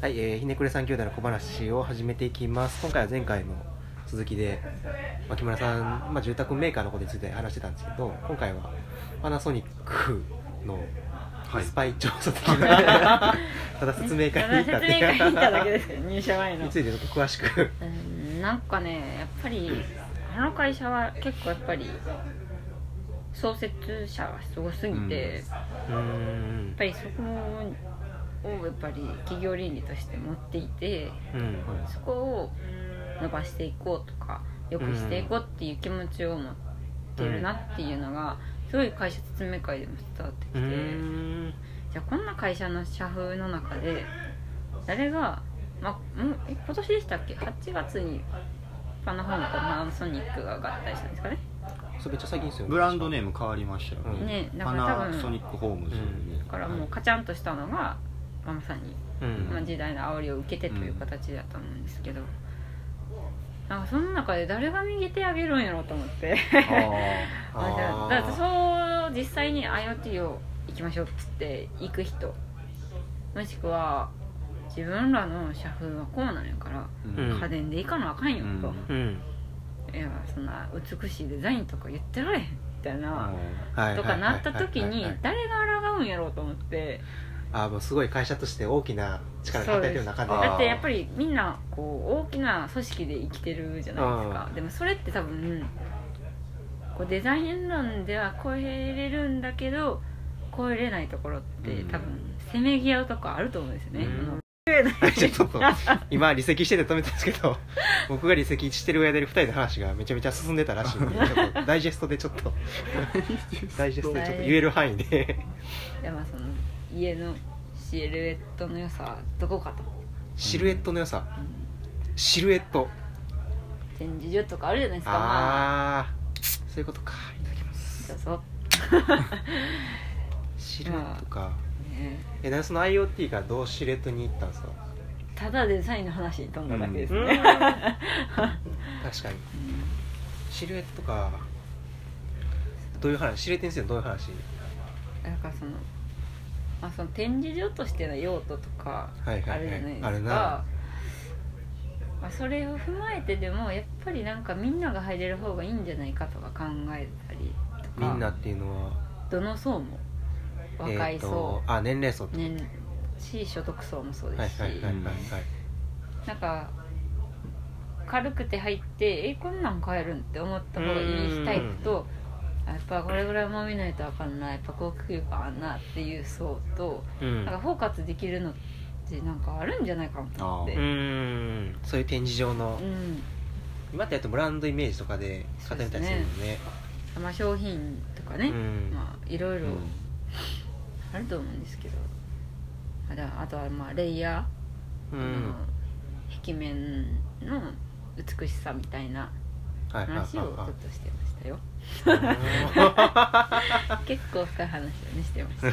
はい、えー、ひねくれ三兄弟の小話を始めていきます。今回は前回の続きで、まあ、木村さん、まあ、住宅メーカーのことについて話してたんですけど今回はパナソニックのはい。スパイ調査的な、ただ説明会に行ったって説明会に行っただけいうです。よ入社前の。についてちょっと詳しく。うんなんかねやっぱりあの会社は結構やっぱり創設者がすごすぎて、やっうーんぱりそこをやっぱり企業倫理として持っていてうん。そこを伸ばしていこうとか良くしていこうっていう気持ちを持ってるなっていうのがすごい会社説明会でも伝わってきて、うーん。じゃあこんな会社の社風の中で誰が、まあ、もうえ今年でしたっけ？8月にパナホームとパナソニックが合体したんですかね？それめっちゃ最近ですよ。ねブランドネーム変わりましたようんね、ねだパから多分ナソニックホームズに、だからもうカチャンとしたのがまさに、うん。まあ、時代の煽りを受けてという形だと思うんですけど、なんかその中で誰が右手あげるんやろうと思って。あ だってそう実際に IoT を行きましょうっつって行く人もしくは自分らの社風はこうなんやから、ーうん。家電で行かなあかんよと、うん。いやそんな美しいデザインとか言ってられへんみたいな、はい。とかなった時に誰が抗うんやろうと思ってあーもうすごい会社として大きな力が働いてる中で。だってやっぱりみんなこう大きな組織で生きてるじゃないですか。でもそれって多分こうデザイン論では超えれるんだけど超えれないところってうん。多分せめぎ合うとこあると思うんですよね、ちょっと今離席してて止めたんですけど 僕が離席してる間に2人で話がめちゃめちゃ進んでたらしいんでちょっとダイジェストでちょっと。ダイジェストでちょっと言える範囲で。でもその家のシルエットの良さはどこかと、シルエットの良さ。うん。シルエット。展示所とかあるじゃないですか。まあああ。そういうことか。いただきます。どうぞ、シルエットか。ね。えなんでその IoT がどうシルエットに行ったんですか？ただデザインの話に飛んだだけですね、うん。確かに。シルエットか。どういう話？シルエットについてどういう話？なんかその,、まあ、その展示所としての用途とかあるじゃはい。はいはいないですか、あるな。まあ、それを踏まえてでもやっぱりなんかみんなが入れる方がいいんじゃないかとか考えたりとか。みんなっていうのは？どの層も若いえーあ年齢層って年し所得層もそうですし、はいはいはいはいはい。なんか軽くて入ってえこんなん買えるんって思った方がいいタイプとあやっぱこれぐらいも見ないとあかんなやっぱ高級感あんなっていう層とうん。なんか包括できるのってなんかあるんじゃないかなと思って。うーん。そういう展示場の、うん。今ってやっとブランドイメージとかで買ってみたりするのね。まあ商品とかね、うん。まあいろいろうん。あると思うんですけど、あとはまあレイヤー、うん。壁面の美しさみたいな話をちょっはとしてましたよい結構深い話をねしてましたよ。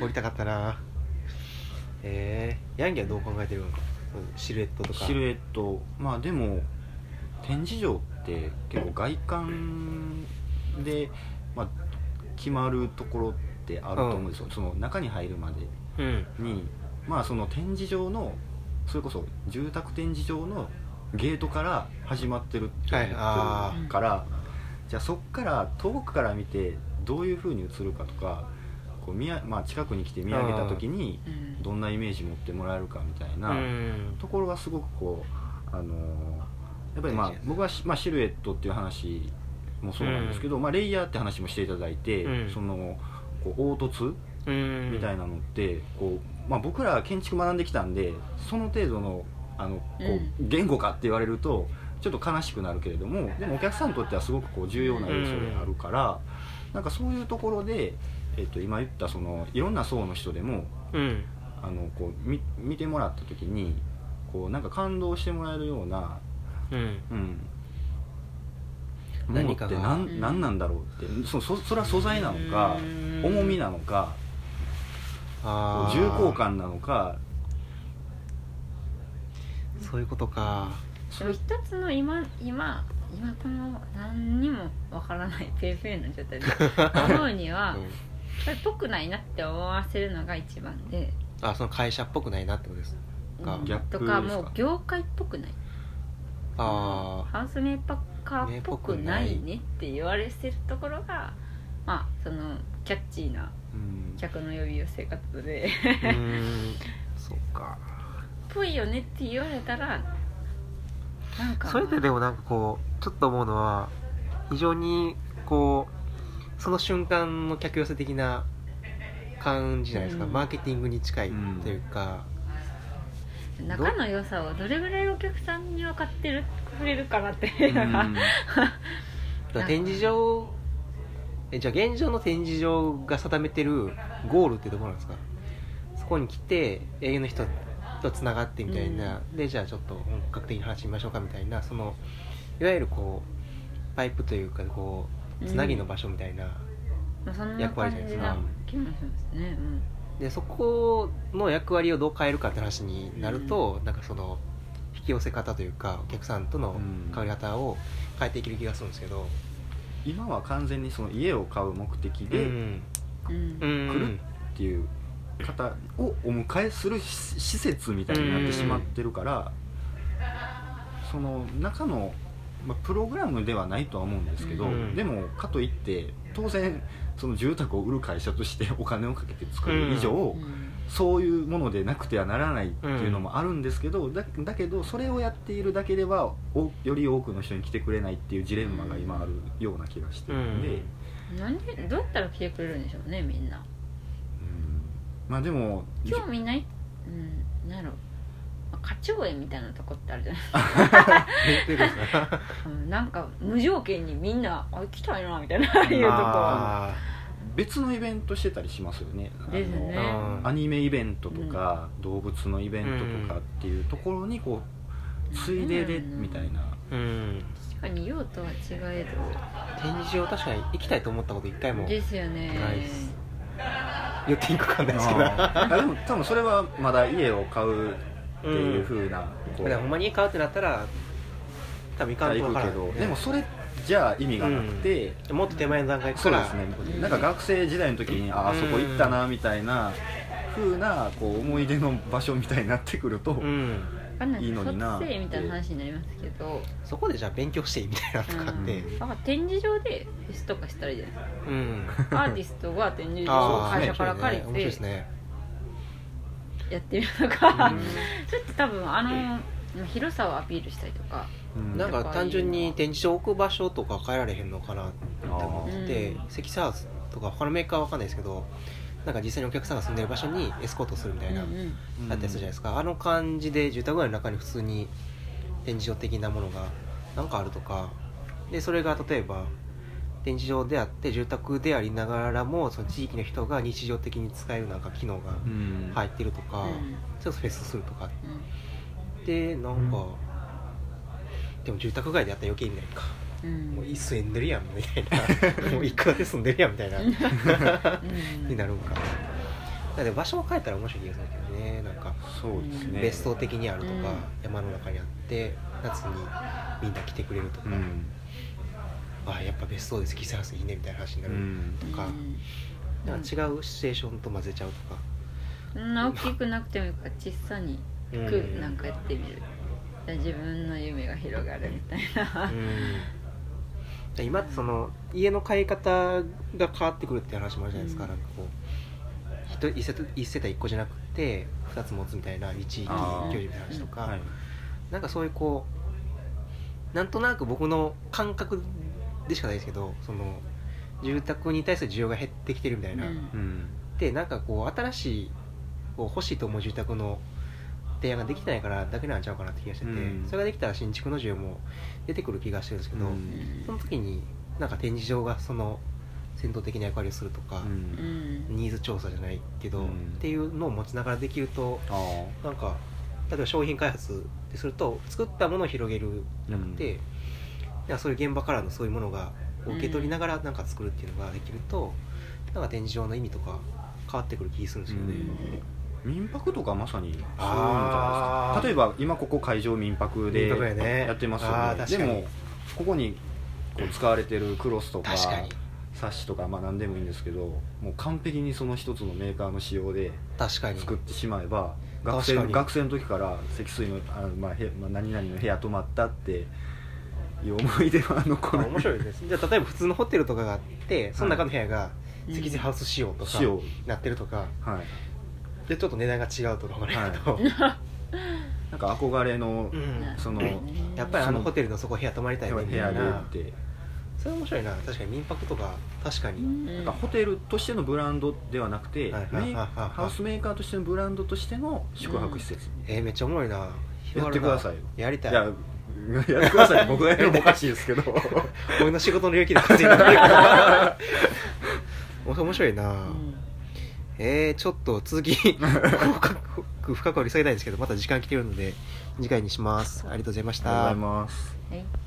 掘りたかったな。えー、ヤンギはどう考えてるのか？シルエットとか。シルエット。まあでも展示場って結構外観で、まあ、決まるところってあると思うんですよ、その中に入るまでうん。にまあその展示場のそれこそ住宅展示場のゲートから始まってるって思ってるから、じゃあそっから遠くから見てどういうふうに映るかとかこう見や、まあ、近くに来て見上げた時にうんどんなイメージ持ってもらえるかみたいな、うん。ところがすごくこう、あのーやっぱりまあ僕はし、まあ、シルエットっていう話もそうなんですけど、まあ、レイヤーって話もしていただいて、うん。そのこう凹凸うん。みたいなのってこう、まあ、僕ら建築学んできたんでその程度のあのこう言語化って言われるとちょっと悲しくなるけれどもでもお客さんにとってはすごくこう重要な要素であるから、なんかそういうところで、えっと今言ったそのいろんな層の人でもうん。あのこう見見てもらった時にこうなんか感動してもらえるような、うん。うん、ものって何うん。何なんだろうってそそそれは素材なのかうん。重みなのか重厚感なのかそういうことか。でも一つの今今今この何にもわからないペーペーな状態で 思うには、うん。これっぽくないなって思わせるのが一番で。あその会社っぽくないなってことですか、うん。ギャップとかもう業界っぽくない。あハウスメーカーっぽくないねって言われてるところがまあそのキャッチーなうん。客の呼び寄せ方で。あうーん。そうかぽいよねって言われたらなんか。それででもなんかこうちょっと思うのは非常にこうその瞬間の客寄せ的な感じじゃないですか、うん。マーケティングに近いというか、仲の良さをどれぐらいお客さんに分かってるくれるかなっていうのが、うん。だから展示場えじゃあ現状の展示場が定めてるゴールってどこなんですか？そこに来て営業の人とつながってみたいな、でじゃあちょっと本格的に話してみましょうかみたいな。そのいわゆるこうパイプというかこうつなぎの場所みたいな、役割感じじゃないですか。でそこの役割をどう変えるかって話になると、なんかその引き寄せ方というかお客さんとのうん。関わり方を変えていける気がするんですけど、今は完全にその家を買う目的でっうん。うん。うん来るていう方をお迎えするし施設みたいになってしまってるからその中の、まあ、プログラムではないとは思うんですけど、うん。でもかといって当然その住宅を売る会社としてお金をかけて作る以上、うん。そういうものでなくてはならないっていうのもあるんですけど、だだけどそれをやっているだけではおより多くの人に来てくれないっていうジレンマが今あるような気がしてるんで、うん。なんでどうやったら来てくれるんでしょうねみんな。うんまあでも興味ない？うんなんやろまあ花鳥園みたいなとこってあるじゃない？ですかなんか無条件にみんなあ行きたいなみたいないうとこ。あ別のイベントしてたりしますよね。ですね。うん。アニメイベントとか、動物のイベントとかっていうところにこうついででみたいな、ーうん。確かに用途は違え展示場確かに行きたいと思ったこと一回もどですよねないっていいか分かんないですけど。あー。でも多分それはまだ家を買うっていうふう。な、ほんまに買うってなったら多分行かんとけ分からん。ど。でもそれじゃあ意味がなくて、もっと手前の段階から。そうですね。なんか学生時代の時にああそこ行ったなみたいな風なこう思い出の場所みたいになってくると、うん。わかんない。いいのにな。みたいな話になりますけど、そこでじゃあ勉強していいみたいなとかって。うん、なんか展示場でフェスとかしたらいいじゃない。ですうん。かアーティストが展示場を会社から借り面白いでてすね。やってみるとか、うん。それって多分あの広さをアピールしたりとか。うん。なんか単純に展示場置く場所とか変えられへんのかなって思っててうん。積載ハウスとか他のメーカーは分かんないですけどなんか実際にお客さんが住んでる場所にエスコートするみたいな、うんうんあったりするじゃないですか。あの感じで住宅街の中に普通に展示場的なものがなんかあるとか。でそれが例えば展示場であって住宅でありながらもその地域の人が日常的に使えるなんか機能がうん。入ってるとか、うん。ちょっとフェスするとか。うん。でなんか、でも住宅街でやったら余計意味ないか、うんもう住んでるやんみたいな。もう一戸建て住んでるやんみたいな。うん。になるんか。だって場所を変えたら面白い気がするけどねなんか。そうですね。別荘的にあるとか、うん。山の中にあって夏にみんな来てくれるとか、うん。あやっぱ別荘で積載ハウスいいねみたいな話になるうんとか,、うん。なんか違うシチュエーションと混ぜちゃうとか、そん。な大きくなくてもいいから小さにくうん。なんかやってみる。じゃあ自分の夢が広がるみたいな。うん。で今ってその家の買い方が変わってくるって話もあるじゃないですか、うん。なんかこう一一世帯一世帯1個じゃなくて2つ持つみたいな一域居住みたいな話とか、はい。なんかそういうこうなんとなく僕の感覚でしかないですけどその住宅に対する需要が減ってきてるみたいな、うん。うん。でなんかこう新しいこう欲しいと思う住宅の提案ができてないからだけなんちゃうかなって気がしてて、うん。それができたら新築の需要も出てくる気がしてるんですけど、うん。その時になんか展示場がその先導的な役割をするとか、うん。うんニーズ調査じゃないけど、うん。っていうのを持ちながらできるとあなんか例えば商品開発ですると作ったものを広げるあじゃなくて、いやそういう現場からのそういうものがを受け取りながらなんか作るっていうのができると、なんか展示場の意味とか変わってくる気するんですよね。民泊とかまさにそういうんじゃないですか。例えば今ここ会場民泊でやってますよあー確かに。ねでもここにこう使われてるクロスとか確かに。冊子とかまあ何でもいいんですけどもう完璧にその一つのメーカーの仕様で確かに。作ってしまえば学生学生の時から積水のあの、まあへまあ、何々の部屋泊まったっていう思い出は残る。あ面白いです。じゃあ例えば普通のホテルとかがあってその中の部屋が積水ハウス仕様とかなってるとかはいでちょっと値段が違うとかもね、はい。と なんか憧れの、うん。そのやっぱりあのホテルのそこ部屋泊まりたいねみ部屋でたいなって。それ面白いな。確かに民泊とか確かに、なんかホテルとしてのブランドではなくて、ハウスメーカーとしてのブランドとしての宿泊施設、えー、めっちゃおもろいな。やってくださいよ。やりたい。いややってください僕がやるのもおかしいですけど。俺の仕事の領域で稼いで面白いな、うんえー、ちょっと続き深く深く掘り下げたいんですけどまた時間来てるので次回にします。ありがとうございました。ありがとうございます。はい